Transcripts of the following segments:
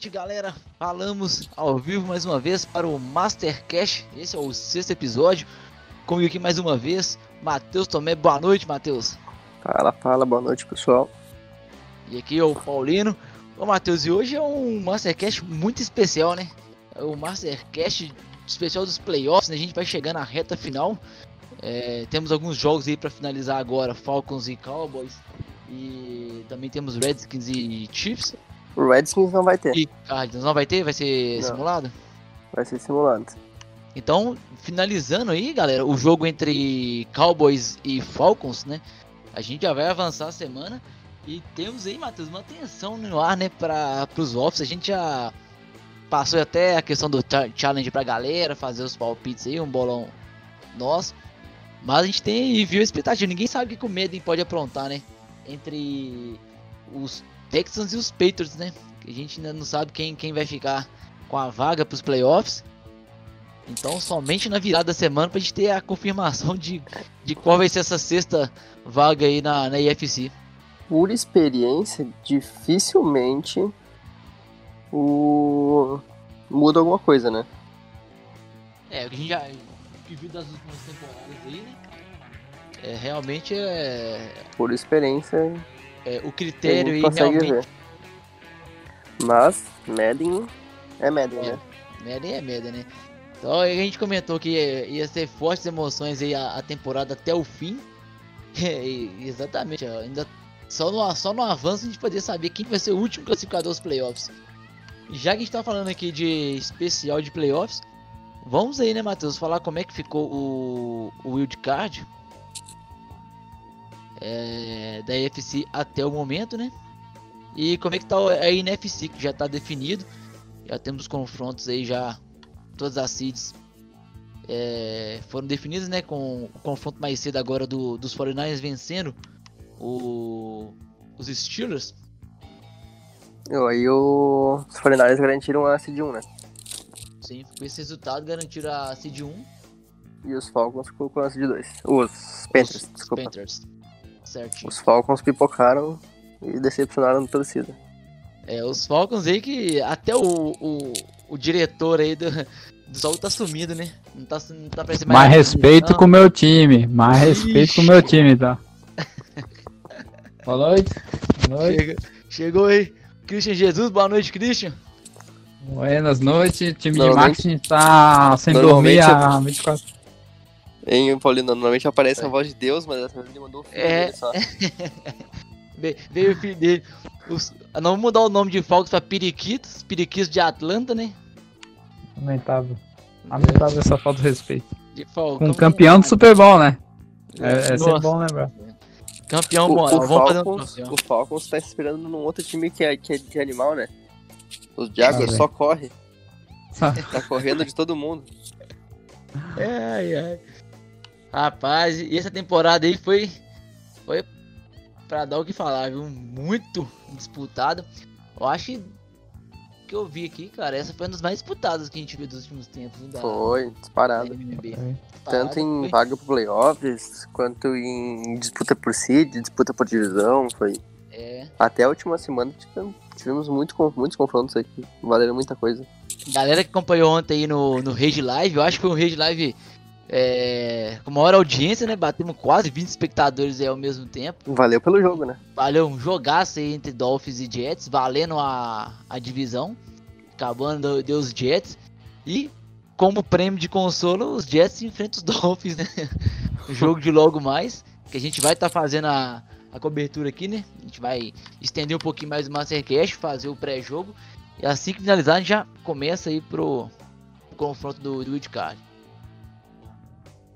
noite, galera. Falamos ao vivo mais uma vez para o Master Cash. Esse é o sexto episódio. Comigo aqui mais uma vez, Matheus Tomé. Boa noite, Matheus. Fala, fala, boa noite, pessoal. E aqui é o Paulino. Ô, Matheus, e hoje é um Master Cash muito especial, né? É o Master Cash especial dos playoffs, né? A gente vai chegar na reta final. É, temos alguns jogos aí para finalizar agora, Falcons e Cowboys. E também temos Redskins e Chiefs. O Redskins não vai ter. E Cardinals não vai ter? Vai ser Não. simulado? Vai ser simulado. Então, finalizando aí, galera, o jogo entre Cowboys e Falcons, né? A gente já vai avançar a semana e temos aí, Matheus, uma atenção no ar, né, para os offs. A gente já passou até a questão do cha- challenge pra galera, fazer os palpites aí, um bolão nosso. Mas a gente tem e viu a expectativa. Ninguém sabe o que o Madden pode aprontar, né? Entre os Texans e os Patriots, né? A gente ainda não sabe quem, quem vai ficar com a vaga pros playoffs. Então, somente na virada da semana pra gente ter a confirmação de, de qual vai ser essa sexta vaga aí na, na IFC. Por experiência, dificilmente o muda alguma coisa, né? É, o que a gente já viu das últimas temporadas aí, né? É, realmente é, Por experiência, é o critério consegue realmente. ver. Mas, Madden é Madden, É. né? Madden é Madden, né? Então a gente comentou que ia ser fortes emoções aí a, a temporada até o fim. E, exatamente, ainda só no, só no avanço a gente poder saber quem vai ser o último classificador dos playoffs. E já que a gente tá falando aqui de especial de playoffs, vamos aí, né, Matheus, falar como é que ficou o, o Wild Card é, da EFC até o momento, né? E como é que tá a NFC, que já tá definido. Já temos os confrontos aí já. Todas as seeds é, foram definidas, né? Com o confronto mais cedo agora do, dos 49ers vencendo o, os Steelers. Aí o... os 49ers garantiram a Seed 1, né? Sim, com esse resultado garantiram a seed 1. E os Falcons ficou com a Seed 2. Os Panthers, os desculpa. Panthers. Certinho. Os Falcons pipocaram e decepcionaram a torcida. É, os Falcons aí que até o, o, o diretor aí do, do Sol tá sumido, né? Não tá, não tá parecendo Mais mais respeito não. com o meu time. Mais respeito com o meu Ixi. time, tá? Boa noite. Boa noite. Chega- chegou aí. Christian Jesus, boa noite, Christian. Buenas noites. Time de marketing tá sem dormir há 24 Hein, Paulino, normalmente aparece a voz de Deus, mas dessa vez ele mandou o filho É. dele só. Ve- Veio o filho dele. Os, não vamos mudar o nome de Falcons pra Periquitos. Periquitos de Atlanta, né? Lamentável. Lamentável essa falta de respeito. De Falcão. Com um campeão do Super Bowl, né? É, é sempre bom lembrar. Campeão O, bom. o um Falcons, campeão. o Falcons tá esperando num outro time que é, que é de animal, né? Os Jaguars Ah, só corre. Só- Tá correndo de todo mundo. Ai, ai. Rapaz, e essa temporada aí foi. Foi pra dar o que falar, viu? Muito disputada. Eu acho que. que eu vi aqui, cara, essa foi uma das mais disputadas que a gente viu dos últimos tempos. Da, Foi, disparado. Tanto em foi- vaga pro playoffs, quanto em disputa por seed, disputa por divisão. Foi. É. Até a última semana tivemos, muito, muitos confrontos aqui. Valeram muita coisa. Galera que acompanhou ontem aí no, no Rage Live, eu acho que foi um Rage Live é, com maior audiência, né? Batemos quase 20 espectadores aí ao mesmo tempo. Valeu pelo jogo, né? Valeu um jogaço aí entre Dolphins e Jets, valendo a, a divisão. Acabando deu os Jets. E como prêmio de consolo, os Jets enfrentam os Dolphins, né? O jogo de logo mais. Que a gente vai estar fazendo a, a cobertura aqui, né? A gente vai estender um pouquinho mais o Mastercast, fazer o pré-jogo. E assim que finalizar, a gente já começa aí pro, pro confronto do, do Wild Card.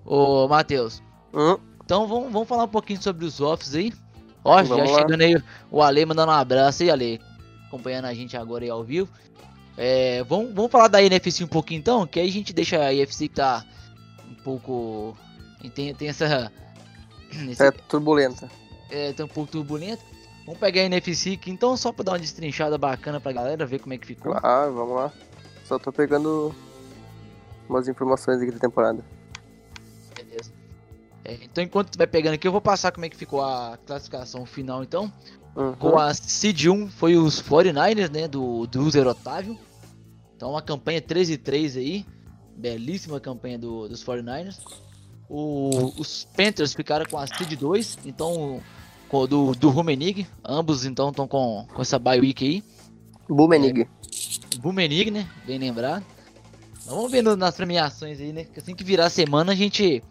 Ô, Matheus. Hum, Então vamos, vamos falar um pouquinho sobre os offs aí. Ó, já Vamos lá. chegando aí o Ale mandando um abraço aí, Ale. Acompanhando a gente agora aí ao vivo. É, vamos, vamos falar da NFC um pouquinho então, que aí a gente deixa a NFC que tá um pouco. Tem, tem essa. esse- é turbulenta. é, tá um pouco turbulento. Vamos pegar a NFC aqui então, só pra dar uma destrinchada bacana pra galera, ver como é que ficou. Ah, vamos lá. Só tô pegando umas informações aqui da temporada. É, então enquanto tu vai pegando aqui, eu vou passar como é que ficou a classificação final então. Uhum. Com a Seed 1 foi os 49ers, né? Do, do User Otávio. Então uma campanha 13 e 3 aí. Belíssima campanha do, dos 49ers. O, os Panthers ficaram com a Seed 2. Então, com, do, do Rumenig. Ambos então estão com, com essa bye week aí. Bumenig. Bumenig, né? Bem lembrado. Vamos ver no- nas premiações aí, né? Que assim que virar a semana a gente.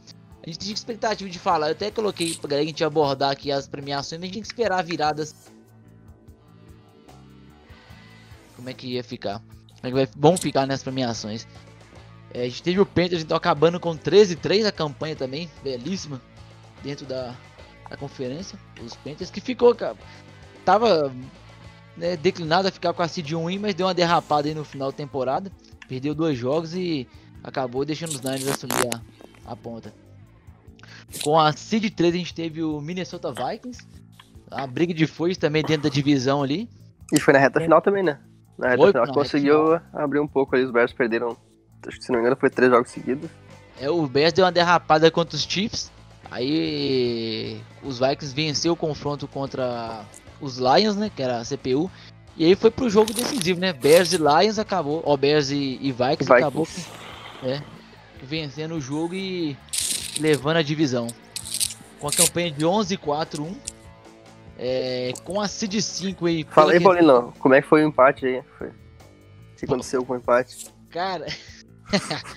A gente tinha expectativa de falar. Eu até coloquei pra galera a gente abordar aqui as premiações, mas a gente tinha que esperar viradas. Como é que ia ficar? Como é que vai bom ficar nessas premiações? É, a gente teve o Panthers então acabando com 13-3 a campanha também, belíssima, dentro da, da conferência. Os Panthers que ficou, cara, tava né, declinado a ficar com a Seed 1 aí, mas deu uma derrapada aí no final da temporada. Perdeu dois jogos e acabou deixando os Niners assumir a, a ponta. Com a Seed 3 a gente teve o Minnesota Vikings. A briga de foice também dentro da divisão ali. E foi na reta final também, né? Na reta Foi, final reta conseguiu abrir um pouco ali. Os Bears perderam, acho que se não me engano, foi três jogos seguidos. É, o Bears deu uma derrapada contra os Chiefs. Aí os Vikings venceu o confronto contra os Lions, né? Que era a CPU. E aí foi pro jogo decisivo, né? Bears e Lions acabou. Ó, Bears e, e Vikings, Vikings. acabou é, vencendo o jogo e levando a divisão. Com a campanha de 11-4-1. É, com a Seed 5 aí. Fala aí, pela Paulino, como é que foi o empate aí? Foi. O que aconteceu com o empate? Cara.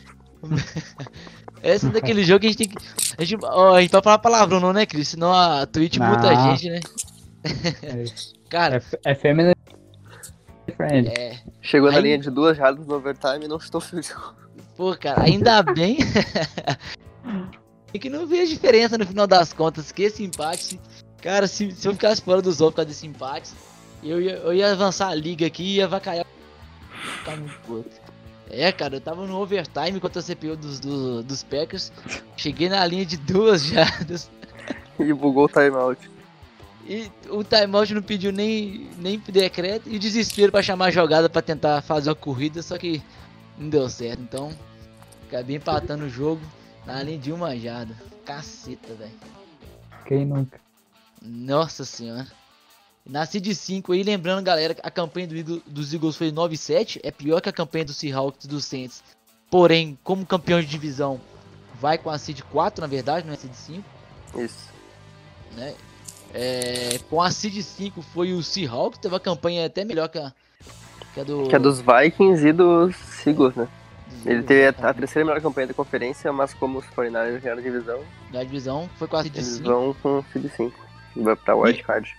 Essa é daquele jogo que a gente tem que. A gente, ó, a gente pode falar palavrão, não, né, Cris? Senão a Twitch Não. multa a gente, né? Cara, é, é feminine friend. é. Chegou na Aí- linha de duas jardas no overtime e não chutou field goal. Pô, cara, ainda bem. é que não vejo diferença no final das contas. Que esse empate. Cara, se, se eu ficasse fora dos outros por causa desse empate, eu ia, eu ia avançar a liga aqui e ia vacaiar. Muito puto. É, cara, eu tava no overtime contra a CPU dos, do- dos Packers. Cheguei na linha de duas jardas. E bugou o timeout. E o timeout não pediu nem, nem decreto e o desespero pra chamar a jogada pra tentar fazer uma corrida, só que não deu certo. Então, acabei empatando o jogo na linha de uma jarda. Caceta, velho. Quem nunca? Nossa senhora. Nasci de 5 aí, lembrando, galera, a campanha do Eagle- dos Eagles foi 9-7. É pior que a campanha do Seahawks e do Saints. Porém, como campeão de divisão, vai com a Seed 4, na verdade, não é Seed 5. Isso. né? É, com a Seed 5 foi o Seahawks, teve uma campanha até melhor que a, que a do. Que é dos Vikings e dos Eagles, né? Ele teve a, a terceira melhor campanha da conferência, mas como os 49ers ganharam a divisão, da divisão, foi com a Seed eles 5. vão com o Seed 5. Vai pra Wild Card.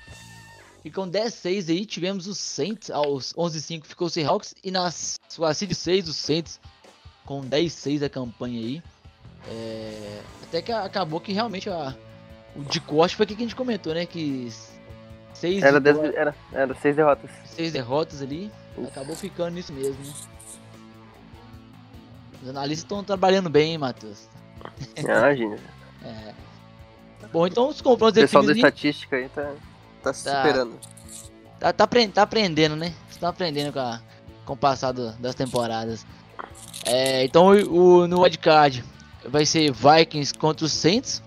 E com 10-6 aí tivemos os Saints, aos 11-5 ficou o Seahawks, e na s- a Seed 6 os Saints com 10-6 a campanha aí. É, até que acabou que realmente a, o de corte foi o que a gente comentou, né? Que 6 Era, dez, era, era seis derrotas. seis derrotas ali, acabou ficando nisso mesmo, né? Os analistas estão trabalhando bem, hein, Matheus? Imagina. É. Bom, então os O confrontos pessoal da estatística aí tá, tá se Tá. superando. tá, tá, tá aprendendo, né? Estão aprendendo com, a- com o passado das temporadas. É, então o, o- no wildcard vai ser Vikings contra os Saints,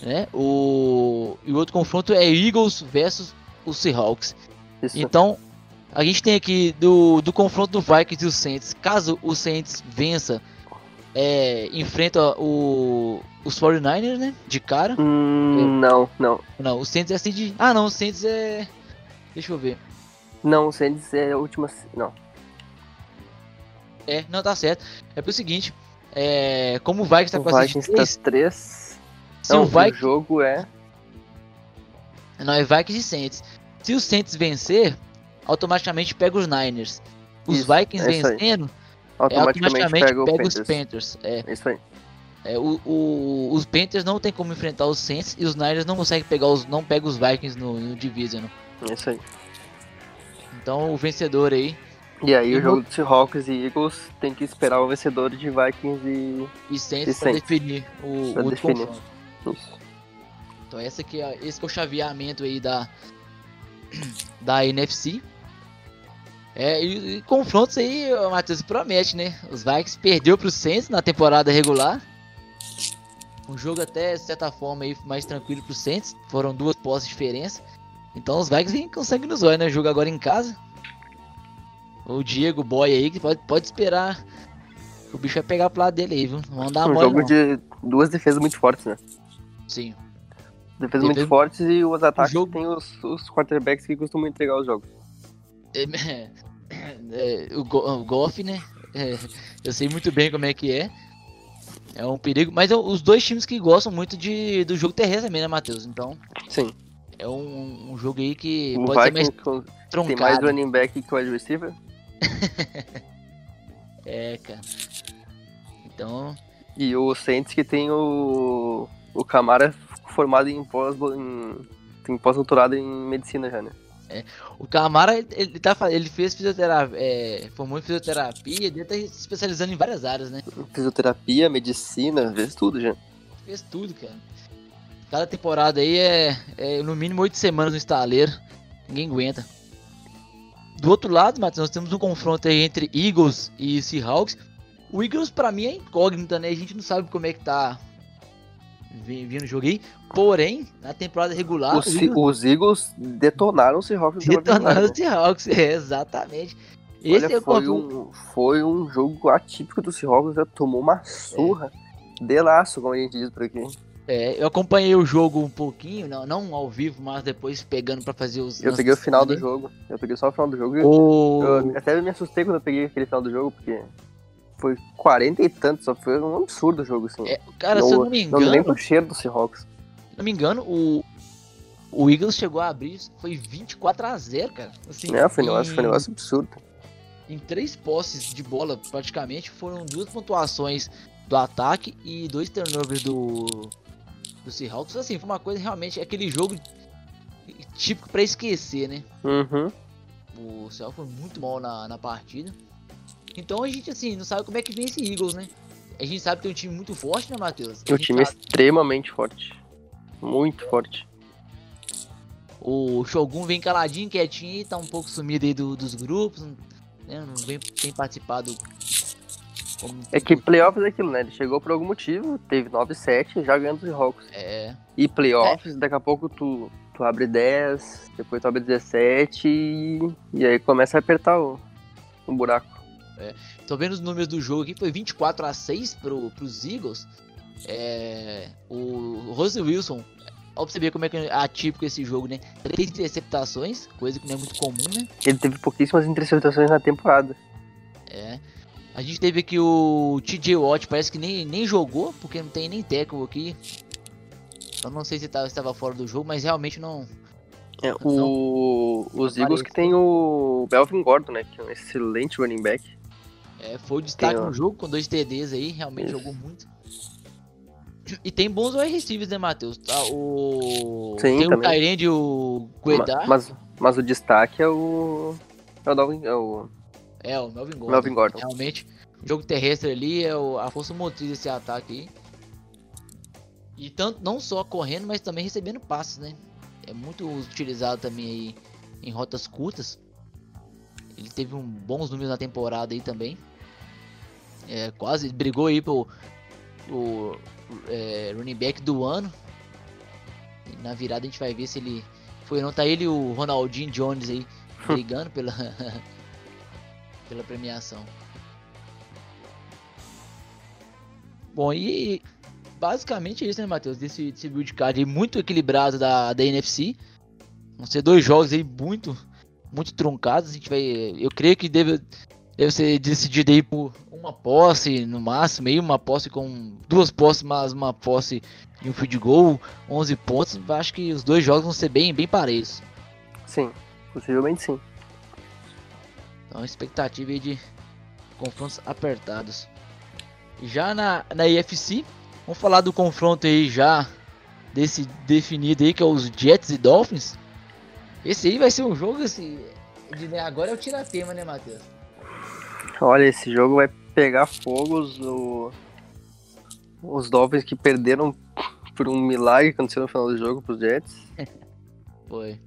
né? O, e o outro confronto é Eagles versus os Seahawks. Isso. Então, a gente tem aqui do, do confronto do Vikings e os Saints. Caso o Saints vença, é, enfrenta o, os 49ers, né? De cara. Hum, não, não. Não, o Saints é assim de. Ah, não, o Saints é. Deixa eu ver. Não, o Saints é a última. Não. É, não, tá certo. É pelo seguinte. É, como o Vikings tá o com a Vikings tá 3, 3. se Não, o o Vikings. jogo é. Não, é Vikings e Saints. Se o Saints vencer, automaticamente pega os Niners. Os Isso, Vikings é vencendo, é, Automaticamente, automaticamente pega pega Panthers. os Panthers. É, É isso aí. é, o, o- os Panthers não tem como enfrentar os Saints e os Niners não conseguem pegar os. não pega os Vikings no, no Division. Isso aí. Então o vencedor aí. E aí E o no- jogo de Seahawks e Eagles tem que esperar o vencedor de Vikings e. E Saints E Saints. definir o, Pra o definir. Isso. Então essa aqui é, esse que é o chaveamento aí da da NFC. É, e, e confrontos aí, o Matheus promete, né? Os Vikings perdeu pro Saints na temporada regular. Um jogo até, de certa forma, aí, mais tranquilo pro Saints. Foram duas posses de diferença. Então os Vikings vêm com sangue nos olhos, né? Jogo agora em casa. O Diego Boy aí, que pode, pode esperar. O bicho vai pegar pro lado dele aí, viu? Vão dar Um jogo não. de duas defesas muito fortes, né? Sim. Defesas Defesa- muito fortes e os ataques jogo- tem os, os quarterbacks que costumam entregar os jogos. É, é, o, Go- o Goff, né? É, eu sei muito bem como é que é. É um perigo. Mas é os dois times que gostam muito de, do jogo terrestre também, né, Matheus? Então, Sim. é um, um jogo aí que O pode ser mais Vikings com- tem mais running back que o wide receiver. É, cara. Então, E o Saints que tem o, o Camara formado em pós em, tem pós-doutorado em medicina já, né? O Camara, ele, ele tá, ele fez fisioterapia, é, formou em fisioterapia, ele tá se especializando em várias áreas, né? Fisioterapia, medicina, vê tudo já. Fez tudo, cara. Cada temporada aí é, é no mínimo oito semanas no estaleiro. Ninguém aguenta. Do outro lado, Matheus, nós temos um confronto aí entre Eagles e Seahawks. O Eagles, pra mim, é incógnita, né? A gente não sabe como é que tá vindo o jogo aí. Porém, na temporada regular, Os, o Eagles os Eagles detonaram o Seahawks. detonaram regular, os Seahawks. É, exatamente. né? Esse Olha, é o foi, um, foi um jogo atípico do Seahawks, já tomou uma surra de laço, como a gente diz por aqui. É, eu acompanhei o jogo um pouquinho, não, não ao vivo, mas depois pegando pra fazer os. Eu peguei o final do lances jogo. Eu peguei só o final do jogo. e O... Eu até me assustei quando eu peguei aquele final do jogo, porque foi 40 e tanto, só foi um absurdo o jogo, assim. É, cara, se eu não me não engano, lembro o cheiro do Seahawks. se não me engano, o, o Eagles chegou a abrir, foi 24 a 0 cara. Assim, É, foi um negócio, foi um negócio absurdo. em três posses de bola, praticamente, foram duas pontuações do ataque e dois turnovers do, do Seahawks. Assim, foi uma coisa realmente, aquele jogo típico pra esquecer, né? Uhum. O Seahawks foi muito mal na, na partida. Então a gente, assim, não sabe como é que vem esse Eagles, né? A gente sabe que tem um time muito forte, né, Matheus? O gente time é sabe- extremamente forte. Muito forte. O Shogun vem caladinho, quietinho e tá um pouco sumido aí do- dos grupos, né? Não vem, tem participado. como- É que playoffs é aquilo, né? Ele chegou por algum motivo, teve 9-7 já ganhando os Seahawks. É, E playoffs, daqui a pouco tu, tu abre 10, depois tu abre 17 e, e aí começa a apertar o, o buraco. Tô vendo os números do jogo aqui, foi 24 a 6 pro, pros Eagles. É, o Rose Wilson, ó pra você ver como é que é atípico esse jogo, né? Três interceptações, coisa que não é muito comum, né? Ele teve pouquíssimas interceptações na temporada. É. A gente teve aqui o TJ Watt, parece que nem, nem jogou, porque não tem nem tackle aqui. Eu não sei se tava- estava fora do jogo, mas realmente não. É, o, os Eagles que tem o Melvin Gordon, né? Que é um excelente running back. É, foi o destaque Tem, no jogo, com dois TDs aí, realmente Isso. jogou muito. E tem bons wide receivers, né, Matheus? Tá, o... Sim, tem o também. Tyrande e o Guedar. Mas, mas o destaque é o. É o, Dalvin, é o É, o Melvin Gordon. Melvin Gordon. Realmente, o jogo terrestre ali é o- a força motriz desse ataque aí. E tanto, não só correndo, mas também recebendo passes, né? É muito utilizado também aí em rotas curtas. Ele teve um bons números na temporada aí também. É, quase brigou aí pro, pro é, running back do ano. E na virada a gente vai ver se ele foi ou não. Tá ele e o Ronaldinho Jones aí brigando pela, pela premiação. Bom, e basicamente é isso, né, Matheus? Desse, desse build card aí muito equilibrado da, da NFC. Vão ser dois jogos aí muito, muito truncados. A gente vai. Eu creio que deve, deve ser decidido aí por uma posse no máximo, aí uma posse com duas posses, mas uma posse e um field goal, 11 pontos. Acho que os dois jogos vão ser bem, bem parelhos. Sim, possivelmente sim. Então, expectativa de confrontos apertados. Já na, na IFC, vamos falar do confronto aí já desse definido aí, que é os Jets e Dolphins. Esse aí vai ser um jogo assim. De, né, agora é o tiratema, né, Matheus? Olha, esse jogo vai pegar fogo. Os, o- os Dolphins que perderam por um milagre que aconteceu no final do jogo pros Jets. Foi.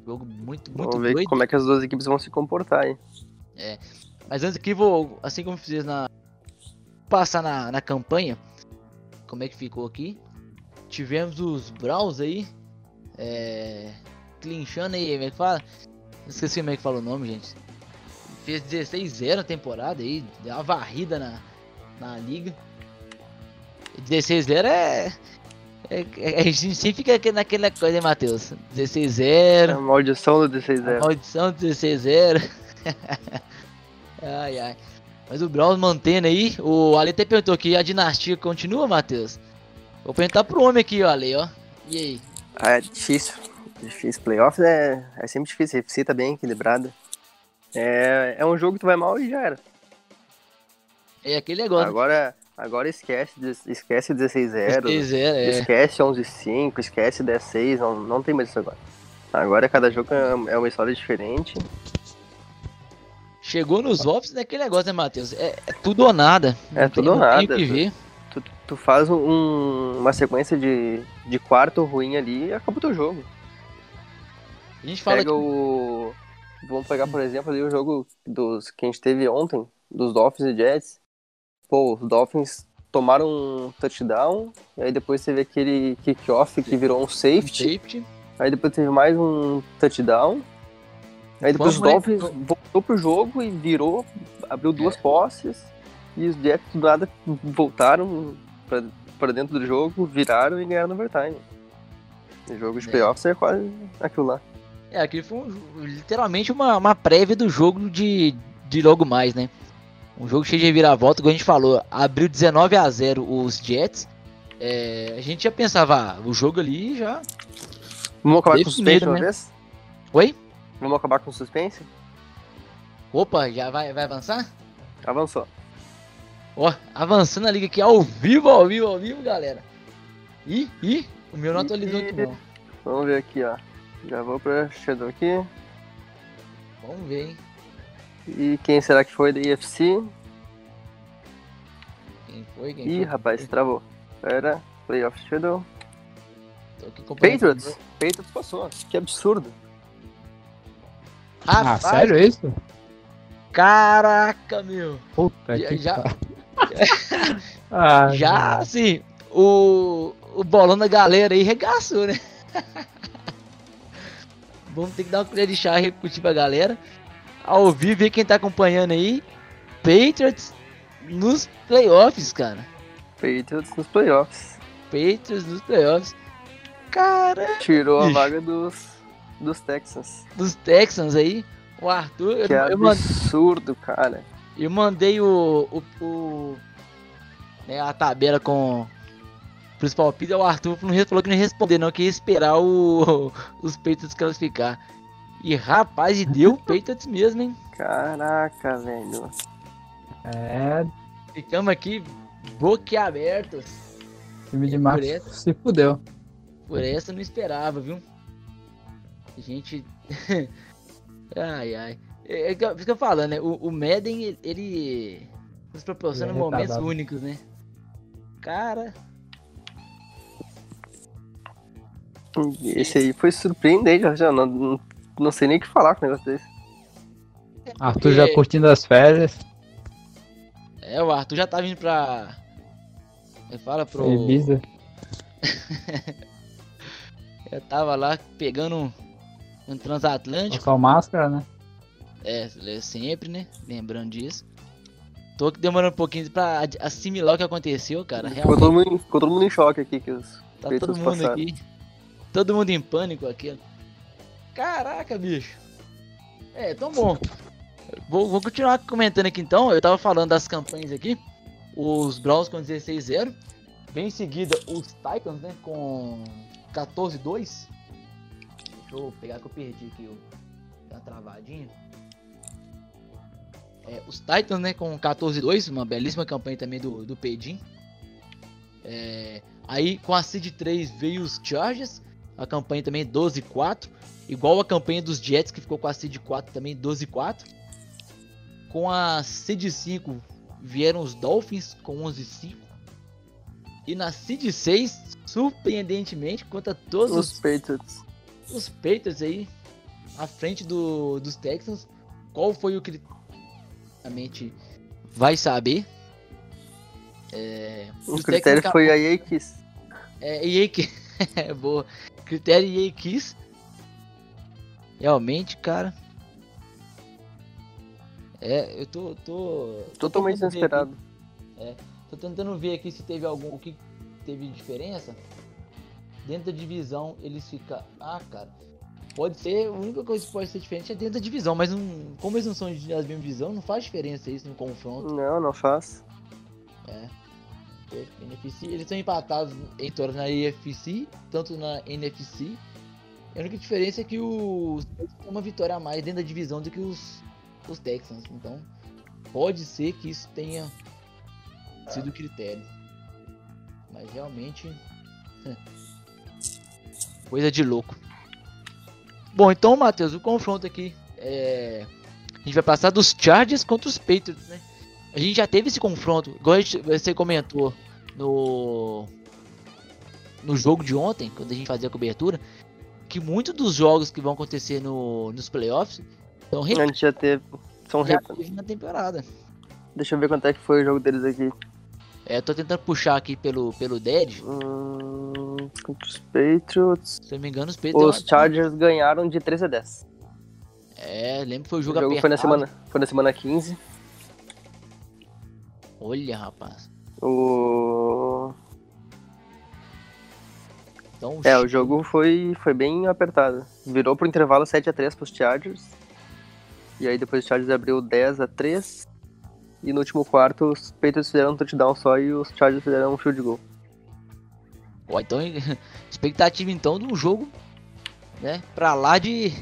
Um jogo muito, muito Vamos ver doido. como é que as duas equipes vão se comportar aí. Mas antes aqui, vou, assim como fiz na. Passar na, na campanha. Como é que ficou aqui? Tivemos os Browns aí. É, clinchando aí, como é que fala? Esqueci como é que fala o nome, gente. Fez 16-0 na temporada aí, deu uma varrida na, na liga. 16-0 é, é, é- A gente sempre fica naquela coisa, hein, Matheus? 16-0. A maldição do A 16-0. maldição do 16-0. ai, ai. Mas o Browns mantendo aí. O Ale até perguntou aqui: a dinastia continua, Matheus? Vou perguntar pro homem aqui, ó, Ale, ó. E aí? Ah, é difícil. Difícil. Playoffs é, é sempre difícil. A FC tá bem equilibrada. É, é um jogo que tu vai mal e já era. É aquele negócio. Agora, agora esquece, esquece 16-0. 16-0, é. Esquece 11-5, esquece 10-6, não, não tem mais isso agora. Agora cada jogo é é uma história diferente. Chegou nos offs daquele negócio, né, Matheus? É, é tudo ou nada. É Não tudo tem- ou nada. que ver. Tu, tu faz um- uma sequência de, de quarto ruim ali e acaba o teu jogo. A gente fala Pega que o. Vamos pegar, por exemplo, ali o jogo dos que a gente teve ontem, dos Dolphins e Jets. Pô, os Dolphins tomaram um touchdown, e aí depois teve aquele kickoff que virou um safety. safety. Aí depois teve mais um touchdown. Aí depois os Vamos, Dolphins né? voltou pro jogo e virou, abriu duas posses. E os Jets do nada voltaram pra, pra dentro do jogo, viraram e ganharam no overtime. O jogo de É. playoffs é quase aquilo lá. É, aquele foi um literalmente uma, uma prévia do jogo de, de logo mais, né? Um jogo cheio de reviravolta, como a gente falou, abriu 19 a 0 os Jets. É, a gente já pensava, ah, o jogo ali já. Vamos acabar com o suspense uma né? vez? Oi? Vamos acabar com o suspense? Opa, já vai, vai avançar? Avançou. Ó, avançando a liga aqui ao vivo, ao vivo, ao vivo, galera. Ih, ih, o meu não atualizou aqui não. Vamos ver aqui, ó. Já vou pra Shadow aqui. Vamos ver, hein? E quem será que foi da IFC? Quem foi? Quem Ih, foi? rapaz, travou. Pera, Playoff Shadow. Tô aqui acompanhando. Patriots. Patriots passou. Que absurdo. Ah, Rapaz, sério isso? Caraca, meu. Puta Já- que já- pariu. Ah, Já, não. assim, o, o bolão da galera aí regaçou, né? Vamos ter que dar uma colher de chá e repetir pra galera. Ao vivo aí, quem tá acompanhando aí. Patriots nos playoffs, cara. Patriots nos playoffs. Patriots nos playoffs. Cara, Tirou a vaga dos, dos Texans. dos Texans aí. O Arthur, eu, Que eu man- absurdo, cara. eu mandei o. o, o- né, a tabela com. Pros palpites, o Arthur não falou que não ia responder, não, que ia esperar o, os Patriots classificar. E rapaz, e deu o Patriots mesmo, hein? Caraca, velho. É, Ficamos aqui boquiabertos. time de É, Max por essa. se fudeu. Por essa eu não esperava, viu? A gente. ai, ai. É, é que eu- fica falando, né? O, o Madden, ele- nos proporciona é momentos únicos, né? Cara, Esse aí foi surpreendente, já, já não, não, não sei nem o que falar com o negócio desse. Arthur já curtindo as férias. É, o Arthur já tá vindo pra. Fala pro. Ibiza. Eu tava lá pegando um, um transatlântico. Só máscara, né? É, sempre, né? Lembrando disso. Tô que demorando um pouquinho pra assimilar o que aconteceu, cara. Ficou Realmente, todo, mundo, ficou todo mundo em choque aqui. Que os tá todo mundo passaram. aqui. Todo mundo em pânico aqui. Caraca, bicho. É, tão bom. Vou, vou continuar comentando aqui então. Eu tava falando das campanhas aqui. Os Browns com 16-0. Bem em seguida, os Titans, né? Com 14-2. Deixa eu pegar que eu perdi aqui. o- Uma travadinha. É, os Titans, né? Com 14-2. Uma belíssima campanha também do, do Pedim. É, aí com a Seed 3 veio os Chargers. A campanha também 12-4. Igual a campanha dos Jets, que ficou com a Seed 4 também 12-4. Com a Seed 5 vieram os Dolphins com 11-5. E na Seed 6, surpreendentemente, contra todos Os os, Patriots. os Patriots aí, à frente do, dos Texans. Qual foi o que realmente vai saber? É, O critério Texans foi a Yankees. é, que é boa. Critério EA Kiss. Realmente, cara. É, eu tô. tô Totalmente inesperado. aqui- Tô tentando ver aqui se teve algum. O que teve diferença. Dentro da divisão eles ficam. Ah, cara. Pode ser. A única coisa que pode ser diferente é dentro da divisão. Mas não, como eles não são de- da mesma divisão, não faz diferença isso no confronto. Não, não faz. É. NFC, eles estão empatados em todas na AFC, tanto na NFC. A única diferença é que os uma vitória a mais dentro da divisão do que os, os Texans. Então, pode ser que isso tenha sido critério. Mas realmente. Coisa de louco. Bom, então, Matheus, o confronto aqui é. A gente vai passar dos Chargers contra os Patriots, né? A gente já teve esse confronto, igual a gente- você comentou no no jogo de ontem, quando a gente fazia a cobertura, que muitos dos jogos que vão acontecer no, nos playoffs são A repetidos gente já teve. São já rep... teve na temporada. Deixa eu ver quanto é que foi o jogo deles aqui. É, tô tentando puxar aqui pelo, pelo Dead. Hum, contra os Patriots. Se eu não me engano, os Patriots. Os Chargers ganharam de 13 a 10. É, lembro que foi o O jogo, jogo foi na, apertado. semana, foi na semana 15. Olha, rapaz. O... Então, É, o jogo foi, foi bem apertado. Virou pro intervalo 7 a 3 pros Chargers. E aí depois os Chargers abriu 10 a 3. E no último quarto os Patriots fizeram um touchdown só e os Chargers fizeram um field goal. Ó, então, expectativa então de um jogo, né, pra lá de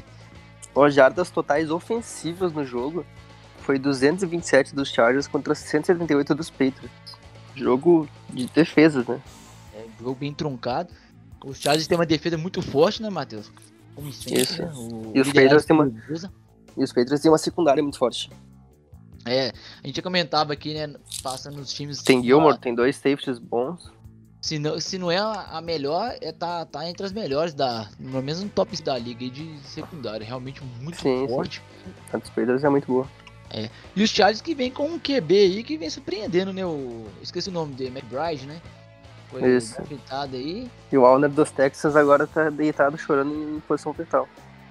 As jardas totais ofensivas no jogo foi 227 dos Chargers contra 178 dos Patriots. Jogo de defesas, né? É, jogo bem truncado. Os Chargers têm uma defesa muito forte, né, Matheus? Como sempre, Isso. né? O E os Patriots têm uma- pelo. E os Patriots têm uma secundária muito forte. É, a gente já comentava aqui, né, passando nos times... Tem Gilmore, tem dois safeties bons. Se não, se não é a melhor, é tá, tá entre as melhores da... No menos no top da liga aí de secundária. Realmente muito Sim, sim. forte. A dos Patriots é muito boa. E os Chargers que vem com um QB aí que vem surpreendendo, né? O... Esqueci o nome dele, McBride, né? Foi Isso. aí. E o Alner dos Texas agora tá deitado chorando em posição fetal.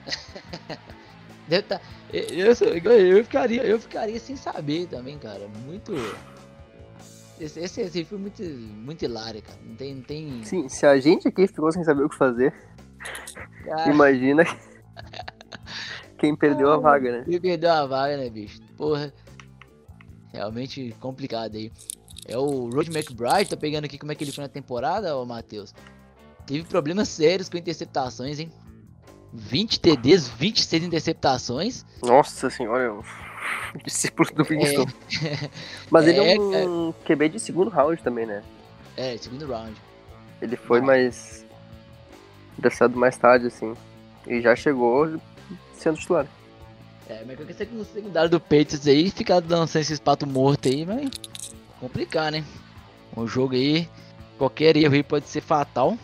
Deve tá, eu, eu, eu ficaria, eu ficaria sem saber também, cara. Muito. Esse, esse, esse foi muito, muito hilário, cara. Não tem. Não tem Sim, se a gente aqui ficou sem saber o que fazer, cara, imagina quem perdeu a vaga, né? ele perdeu a vaga, né, bicho? Porra. Realmente complicado aí. É o Rod McBride, tá pegando aqui como é que ele foi na temporada, ô Matheus. Teve problemas sérios com interceptações, hein? 20 TDs, 26 interceptações. Nossa senhora, é um discípulo do É, Winston. Mas ele é É, um QB de segundo round também, né? é, segundo round. Ele foi Ah. mais. Dressado mais tarde, assim. E já chegou sendo titular. É, mas qualquer ser que o secundário do Patriots aí ficar dançando esses pato morto aí, vai complicar, né? Um jogo aí, qualquer erro aí pode ser fatal.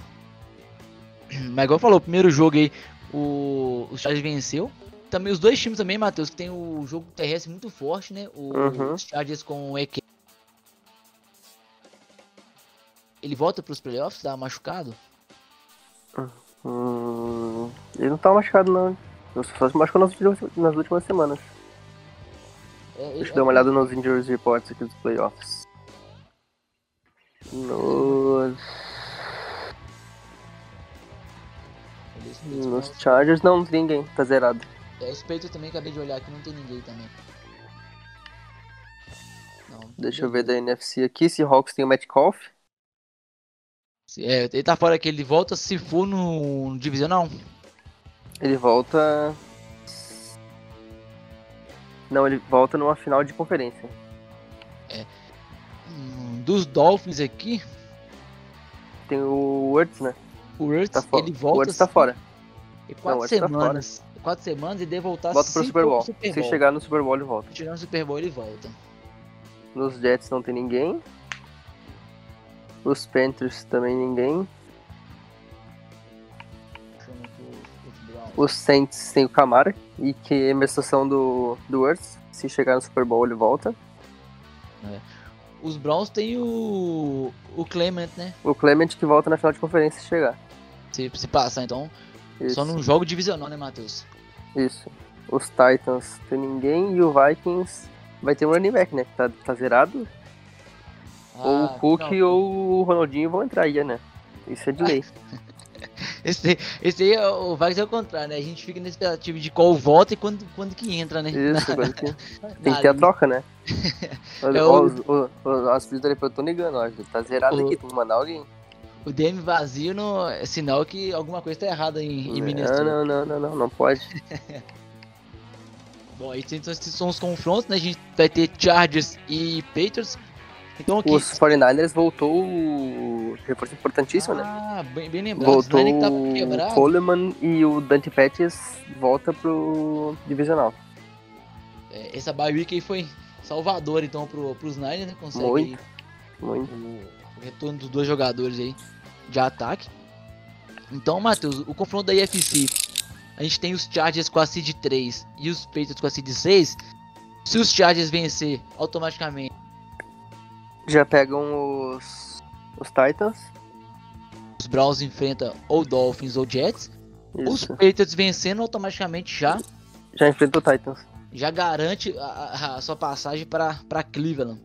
Mas igual falou, o primeiro jogo aí, o, o Chargers venceu. Também os dois times também, Matheus, que tem o jogo terrestre muito forte, né? O, Uhum. Os Chargers com o EQ. Ele volta pros playoffs, tá machucado? Hum, ele não tá machucado, não. Só se machucou nas últimas, nas últimas semanas. É, Deixa eu dar uma olhada nos injuries reports aqui dos playoffs. Nos, nos Chargers não tem ninguém, tá zerado. É, os Patriots também acabei de olhar aqui, não tem ninguém também. Não, Deixa eu ver da NFC aqui, se Hawks tem o Metcalf. É, ele tá fora que ele volta se for no divisional. Ele volta. Não, ele volta numa final de conferência. Hum, Dos Dolphins aqui, Tem o Wurtz, né? o Hurts, Tá fora. ele o volta Wurtz tá se- fora. em Não, o quatro Hurts tá semanas. quatro semanas e deve voltar Volta pro se Super Bowl. Super Se Bowl. chegar no Super Bowl, ele volta. Se chegar no Super Bowl, ele volta. Nos Jets não tem ninguém. Os Panthers também ninguém. Os- Saints tem o Camara. E que é uma estação do, do Wurtz. Se chegar no Super Bowl, ele volta. Os Browns tem o. o Clement, né? O Clement que volta na final de conferência se chegar. Se, se passar, então. Isso. Só num jogo divisional, né, Matheus? Isso. Os Titans tem ninguém e o Vikings vai ter um running back, né? Que tá, tá zerado. ou o Ah, Cook não. ou o Ronaldinho vão entrar aí, né? Isso é de lei. Esse, esse aí é o Vargas é o contrário, né? A gente fica na expectativa de qual volta e quando, quando que entra, né? Isso, que- tem que ter a troca, né? É o- os, as fisioterapeutas estão negando, ó. Tá zerado O- aqui, tem que mandar alguém. O DM vazio não é sinal que alguma coisa tá errada em, em não, Minnesota. não, não, não, não, não pode. Bom, aí esses são os confrontos, né? A gente vai ter Chargers e Patriots. Então. Os 49ers voltou o reforço importantíssimo, né? ah, bem, bem lembrado. Voltou o. Coleman e o Dante Pettis volta pro divisional. É, essa bye week aí foi salvador, então, pro, pros Niners, né? Consegue Muito. Muito. o, o retorno dos dois jogadores aí de ataque. Então, Matheus, o confronto da IFC. A gente tem os Chargers com a seed 3 e os Patriots com a seed 6. Se os Chargers vencer, automaticamente Já pegam os, os Titans. os Browns enfrentam ou Dolphins ou Jets. Os Isso. Patriots vencendo automaticamente já Já enfrenta o Titans. já garante a, a- sua passagem para Cleveland.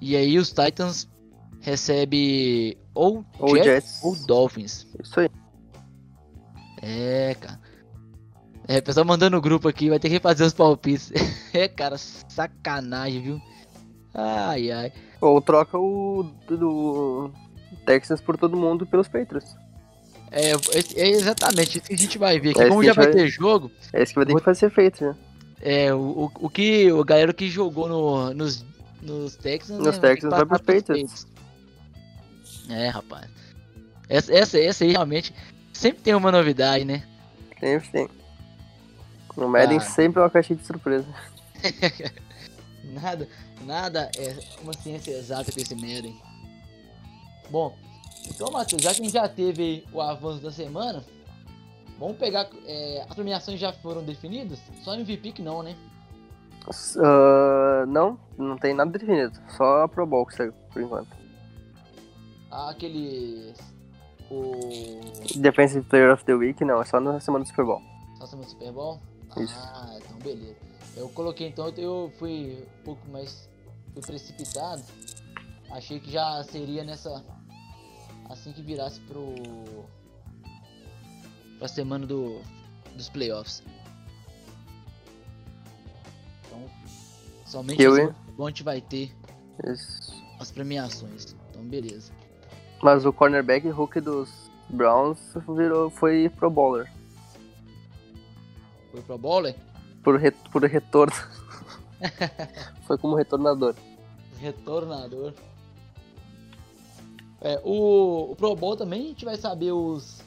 E aí os Titans recebe ou, Ou Jets, Jets. ou Dolphins. Isso aí. É, cara. É, o pessoal mandando no grupo aqui, vai ter que refazer os palpites. é, cara, sacanagem, viu? Ai, ai. Ou troca o do, Texans por todo mundo pelos Patriots. É, é- exatamente isso que a gente vai ver. É como já vai vai- ter jogo, É isso que vai ter que fazer feito, né? é, o, o, que o galera que jogou no, nos, nos Texans. Nos né, vai Texans vai pros Patriots. É, rapaz. Essa, essa, essa aí realmente sempre tem uma novidade, né? Sempre tem. No Madden Ah. sempre é uma caixinha de surpresa. Nada, nada é uma ciência exata com esse Madden. Bom, então, Matheus, já que a gente já teve o avanço da semana, vamos pegar. é, as premiações já foram definidas? Só MVP que não, né? Ah, não, não tem nada definido. Só a Pro Bowl que saiu, por enquanto. Ah, Aquele. O. Defensive Player of the Week, não, é só na semana do Super Bowl. Só semana do Super Bowl? Isso. Ah, então beleza. Eu coloquei então, eu fui um pouco mais. Fui precipitado. Achei que já seria nessa. Assim que virasse pro. Pra semana do, dos playoffs. Então. Somente Eu, hein? a gente vai ter Isso. as premiações. Então beleza. Mas o cornerback Hulk dos Browns virou, foi Pro Bowler. Foi pro bowler? Por, re, por retorno. foi como retornador. Retornador. É, o, o Pro Bowl também a gente vai saber os.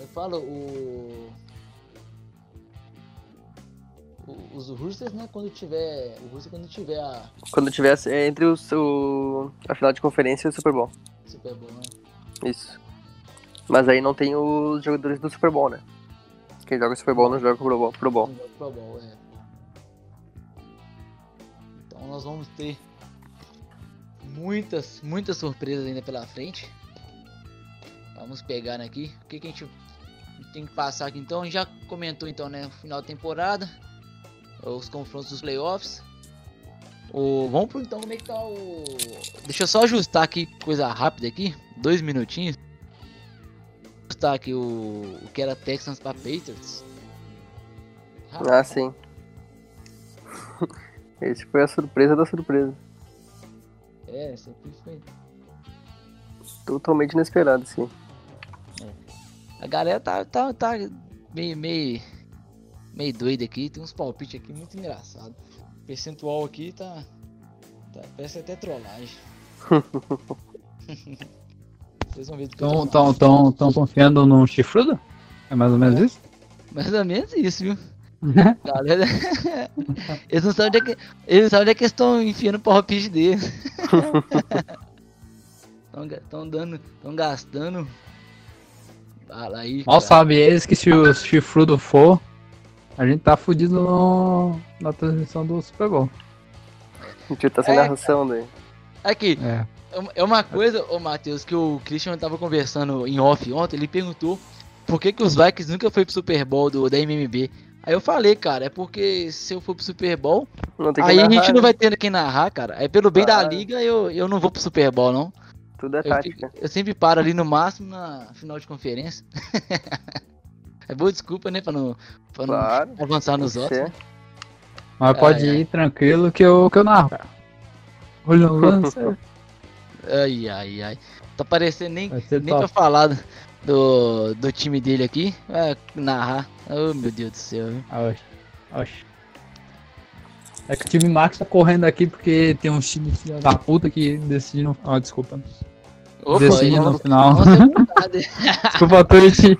Eu falo, o. o- Os Roosters, né? Quando tiver. O Rooster quando tiver a Quando tivesse é, entre o, o, a final de conferência e o Super Bowl. Super Bowl, né? Isso. Mas aí não tem os jogadores do Super Bowl, né? Quem joga Super Bowl não joga Pro Bowl. Pro Bowl. Pro Bowl, é. Então nós vamos ter muitas, muitas surpresas ainda pela frente. Vamos pegar aqui. O que, que a gente tem que passar aqui então? Já comentou então, né? Final da temporada. Os confrontos dos playoffs. O... Vamos pro então como é que tá o. Deixa eu só ajustar aqui, coisa rápida aqui. Dois minutinhos. Aqui o, o que era Texans para Patriots. Ah, sim. Esse foi a surpresa da surpresa. É, aqui foi. Totalmente inesperado, sim. A galera tá, tá, tá meio, meio, meio doida aqui. Tem uns palpites aqui muito engraçados. O percentual aqui tá. tá parece até trollagem. Vocês vão ver Tão, tão, tão, tão confiando no chifrudo? É mais ou menos isso? Mais ou menos isso, viu? Galera. eles não sabem onde é que. Eles sabem onde é que eles estão enfiando o palpite deles. Estão dando. Estão gastando. Fala aí. Mal cara. sabe eles que se o chifrudo for, a gente tá fudido no- na transmissão do Super Bowl. A gente tá sem É, narração daí. Aqui, É. É uma- É coisa, ô Matheus, que o Christian tava conversando em off ontem, ele perguntou por que, que os Vikings nunca foi pro Super Bowl do, da MMB? Aí eu falei, cara, é porque se eu for pro Super Bowl, Não aí a narrar, gente não né? vai ter quem narrar, cara. Aí pelo bem da Claro. liga, eu, eu não vou pro Super Bowl, não. Tudo é Eu, tática. eu sempre paro ali no máximo na final de conferência. é boa desculpa, né, pra não, pra não Claro. avançar nos outros. né? Mas pode ir tranquilo que eu, que eu narro, cara. Olha no lance, Ai, ai, ai. Tá parecendo nem, nem pra falar do, do time dele aqui. Vai narrar. Oh, meu Deus do céu. Oxe, oxe. É que o time Max tá correndo aqui porque tem um time da puta que no. Ó, desculpa. Opa, decide não, no final. desculpa, Twitch.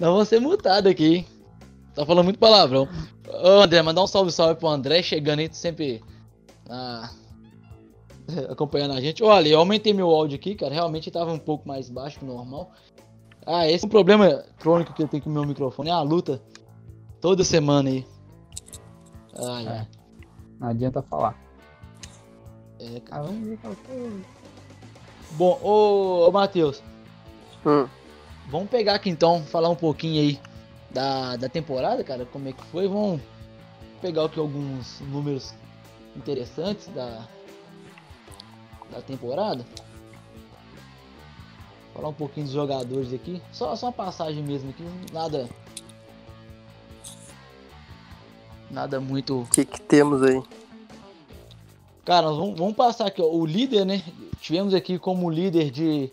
não vou ser multado aqui. hein? Tá falando muito palavrão. Ô André, mandar um salve salve pro André, chegando aí sempre ah, acompanhando a gente. Olha, eu aumentei meu áudio aqui, cara. Realmente tava um pouco mais baixo que o normal. Ah, esse é um problema crônico que eu tenho com o meu microfone. É a luta toda semana aí. Ai, ai. Não adianta falar. É, cara. É. Bom, ô, ô Matheus, Hum. vamos pegar aqui então, falar um pouquinho aí da, da temporada, cara, como é que foi. Vamos pegar aqui alguns números interessantes da, da temporada. Falar um pouquinho dos jogadores aqui. Só, só uma passagem mesmo aqui, nada. Nada muito O que, que temos aí? Cara, nós vamos, vamos passar aqui, ó. O líder, né? Tivemos aqui como líder de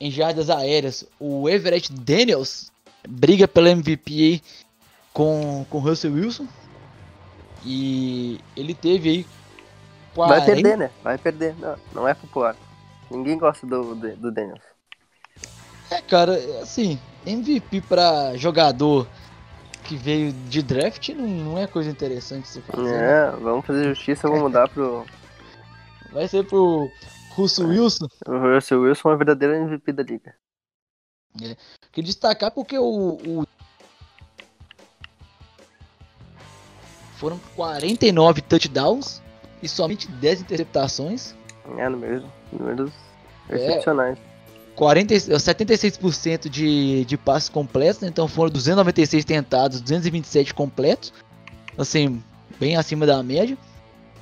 em jardas aéreas o Everett Daniels. Briga pela MVP aí com com Russell Wilson. E ele teve aí. Vai 40 perder, né? Vai perder. Não, não é popular. Ninguém gosta do, do, do Daniels. É, cara, assim, MVP pra jogador que veio de draft não, não é coisa interessante se fazer. né? É, vamos fazer justiça, vamos mudar pro. Vai ser pro Russell Wilson. O Russell Wilson é o verdadeiro MVP da liga. Queria destacar porque o, o- Foram 49 touchdowns e somente 10 interceptações. É, números, números É. excepcionais. 40, e- 76% de, de passes completos, né? então foram 296 tentados, 227 completos. Assim, bem acima da média.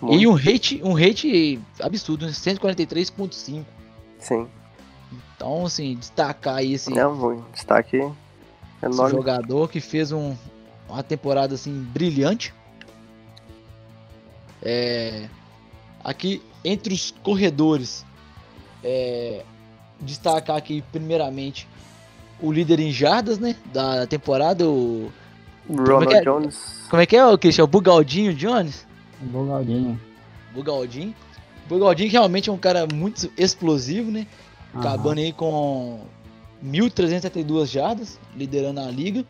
E Muito, um rate, um rate absurdo, né? 143.5. Sim. Então, assim, destacar aí esse, É um destaque esse enorme. jogador que fez um, uma temporada assim brilhante. É, aqui entre os corredores, é, destacar aqui primeiramente o líder em jardas, né, da temporada, o como é que Ronald é? Jones. como é que é o Christian? O Bugaldinho Jones, Bugaldinho. Bugaldinho. Bugaldinho realmente é um cara muito explosivo, né? Acabando aí com 1.372 jardas, liderando a liga.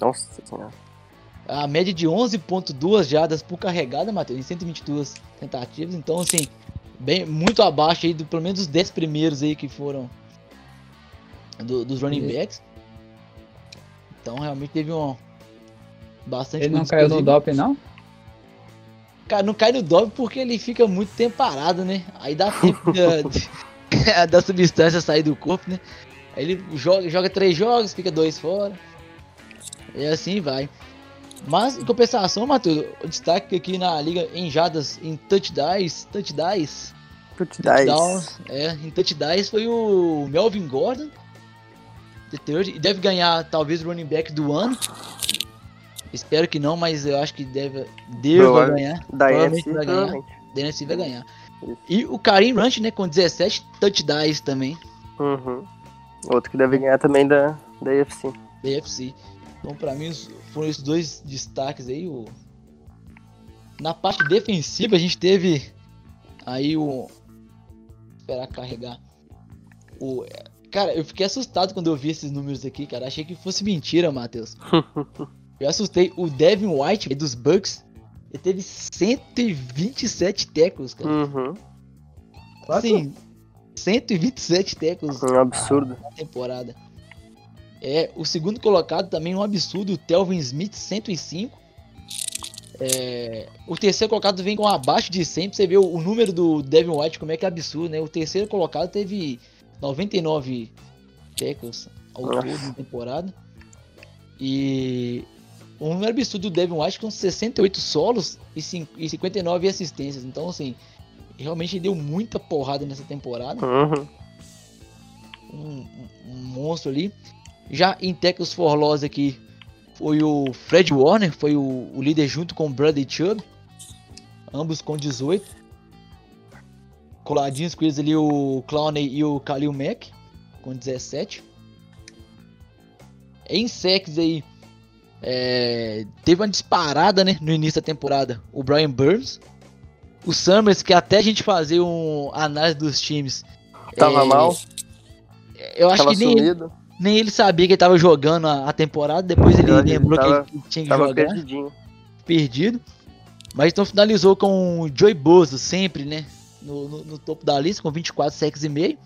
Nossa senhora. A média de 11.2 jardas por carregada, Matheus, em 122 tentativas. Então, assim, bem, muito abaixo aí do pelo menos dos 10 primeiros aí que foram do- dos running backs. Então, realmente teve um bastante Ele não caiu no doping, não? Cara, não cai no doping porque ele fica muito tempo parado, né? Aí dá tempo da, da substância sair do corpo, né? Aí ele joga, joga três jogos, fica dois fora. E assim vai. Mas, em compensação, Matheus, o destaque aqui na liga em jadas, em touchdowns, touchdowns, touchdowns, é, em touchdowns foi o Melvin Gordon, the third, e deve ganhar talvez o running back do ano. Espero que não, mas eu acho que deve, deva Provável. ganhar. Da Provavelmente vai ganhar. provavelmente. Vai ganhar. Isso. E o Karim Ranch, né, com 17 touchdowns também, Uhum. Outro que deve ganhar também da, da EFC. da UFC. Então, pra mim, foram esses dois destaques aí. O... Na parte defensiva, a gente teve aí o. Esperar carregar. O... Cara, eu fiquei assustado quando eu vi esses números aqui, cara. Achei que fosse mentira, Matheus. eu assustei. O Devin White, dos Bucks, ele teve 127 tackles, cara. Uhum. Assim, 127 tackles Um absurdo. na temporada. É, o segundo colocado também um absurdo, o Telvin Smith, 105. É, o terceiro colocado vem com abaixo de 100, pra você ver o, o número do Devin White, como é que é absurdo, né? O terceiro colocado teve 99 tackles. ao todo na temporada. E um número absurdo do Devin White com 68 solos e e 59 assistências. Então, assim, realmente deu muita porrada nessa temporada. Uhum. Um, um- um monstro ali. Já em Tackles for Loss aqui foi o Fred Warner, foi o, o líder junto com o Bradley Chubb. Ambos com 18. Coladinhos com eles ali o Clowney e o Khalil Mack com 17. Em sacks aí, é, teve uma disparada né, no início da temporada. O Brian Burns. O Summers, que até a gente fazer um análise dos times. Tava é, mal, Eu acho tava que nem sumido, nem ele sabia que ele tava jogando a, a temporada. Depois ele Verdade, lembrou tava- que ele tinha que tava jogar perdidinho. perdido. Mas então finalizou com o Joey Bozo, sempre, né? No, no- no topo da lista, com 24 sacks e meio.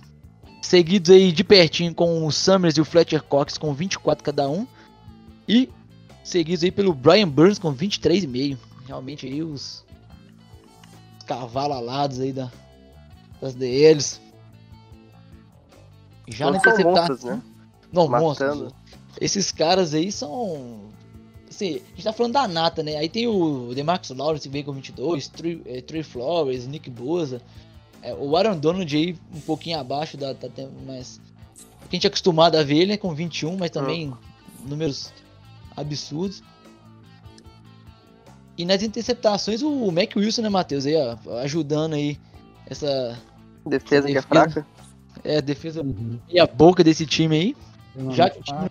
Seguidos aí de pertinho com o Summers e o Fletcher Cox com 24 cada um. E seguidos aí pelo Brian Burns com 23,5. Realmente aí os, os cavalos alados aí da, das DLs. Já na interceptação. né? Não, Matando. monstros. Esses caras aí são. Assim, a gente tá falando da nata, né? Aí tem o Demarcus Lawrence que vem com 22, Trey, é, Trey Flowers, Nick Boza. É, o Aaron Donald aí um pouquinho abaixo da. da mas. A gente é acostumado a ver ele né, com 21, mas também números absurdos. E nas interceptações o Mac Wilson, né, Matheus? Aí, ó, ajudando aí essa. Defesa que é Defesa. fraca. É, a defesa Uhum. e a boca desse time aí. Já que o time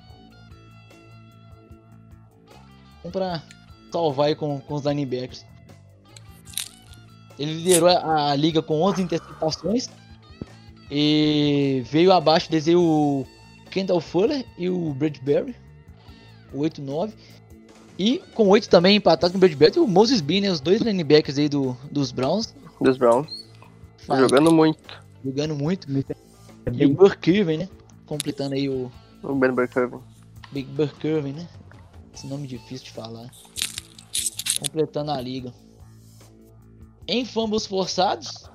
pra salvar aí com, com os linebackers. Ele liderou a, a liga com 11 interceptações. E veio abaixo aí o Kendall Fuller e o Bradbury. O 8-9. E com 8 também empatados com o Bradbury e o Moses Bean, né, os dois linebackers aí do, dos Browns. Dos Browns. Ah, Jogando muito. jogando muito. E o Irving, né? Completando aí o, O Ben Burkirby. Big Burke Irving, né? Esse nome difícil de falar. Completando a liga. Em fumbles forçados.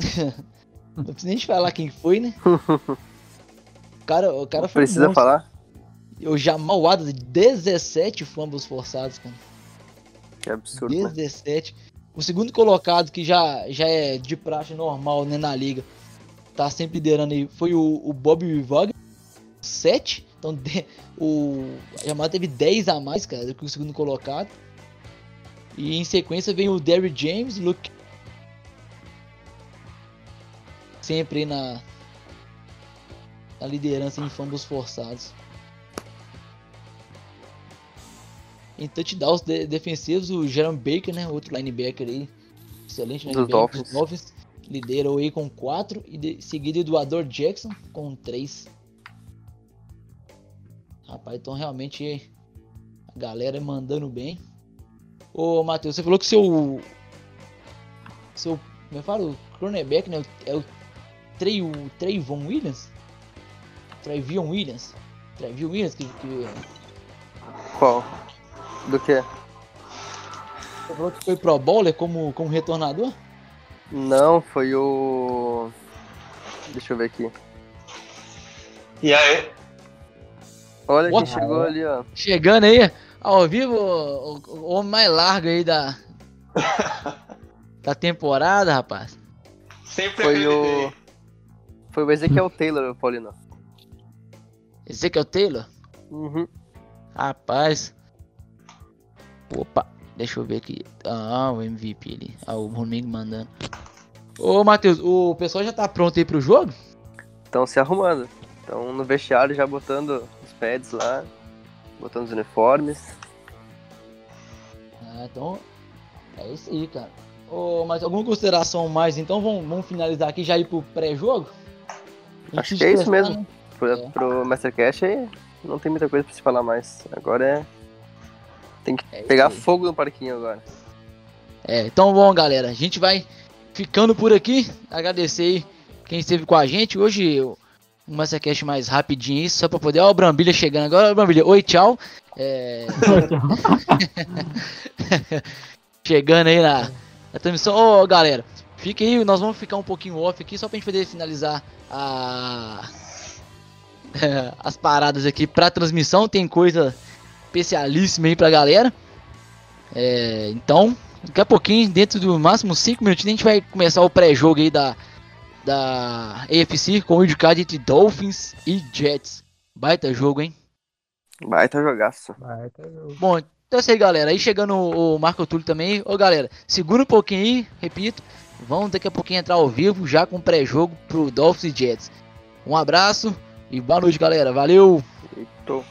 Não precisa nem te falar quem foi, né? O cara, o cara foi Precisa monstro. falar? O Jamal Adams, 17 fumbles forçados, cara. Que absurdo, né? 17. O segundo colocado, que já, já é de praxe normal né, na liga, tá sempre liderando aí, foi o, o Bob Wagner, 7. Então de- o Jamal teve 10 a mais, cara, do que o segundo colocado. E em sequência vem o Derry James, Luke. Sempre aí na, na liderança em fumbles forçados. Em touchdowns de- defensivos, o Jerome Baker, né? Outro linebacker aí. Excelente Dos linebacker. Dolphins. Dolphins liderou aí com 4 e de, seguido do Ador Jackson com 3. Rapaz, então realmente a galera mandando bem. Ô Matheus, você falou que seu. Seu. Como eu falo? O cornerback, né? É o Trey, o Trayvon Williams? Trayvon Williams? Trayvon Williams que, que Qual? Do que? Você falou que foi pro bowler como, como retornador? Não, foi o. Deixa eu ver aqui. E aí? Olha quem chegou ali, ó. Chegando aí, ao vivo, o, o- homem mais largo aí da, da temporada, rapaz. Sempre Foi o. Foi o Ezequiel Taylor, Paulino. O Taylor? Uhum. Rapaz. Opa, deixa eu ver aqui. Ah, o MVP ali. Ah, o Romingo mandando. Ô, Matheus, o pessoal já tá pronto aí pro jogo? Estão se arrumando. Estão no vestiário já botando pads lá, botando os uniformes. Ah, então. É isso aí, cara. Ô, mas alguma consideração mais? Então vamos, vamos finalizar aqui já ir pro pré-jogo? Acho que é isso mesmo. né? Pro, É. pro Mastercast aí não tem muita coisa pra se falar mais. Agora é. Tem que É pegar fogo no parquinho agora. É, então bom, galera. A gente vai ficando por aqui. Agradecer aí quem esteve com a gente. Hoje o um Mastercast mais rapidinho só pra poder. Ó, o Brambilha chegando agora. Ó, Brambilha, oi, tchau. É, chegando aí na, na transmissão. Ô, galera, fica aí. Nós vamos ficar um pouquinho off aqui só pra gente poder finalizar a. as paradas aqui pra transmissão. Tem coisa especialíssima aí pra galera. É, então, daqui a pouquinho, dentro do máximo 5 minutos, a gente vai começar o pré-jogo aí da, da AFC com o indicado entre Dolphins e Jets. Baita jogo, hein? Baita jogaço. Vai, tá jogo. Bom, então é isso aí, galera. Aí chegando o o Marco Túlio também. Ô, galera, segura um pouquinho aí, repito. Vamos daqui a pouquinho entrar ao vivo já com pré-jogo pro Dolphins e Jets. Um abraço e boa noite, galera. Valeu! Eita.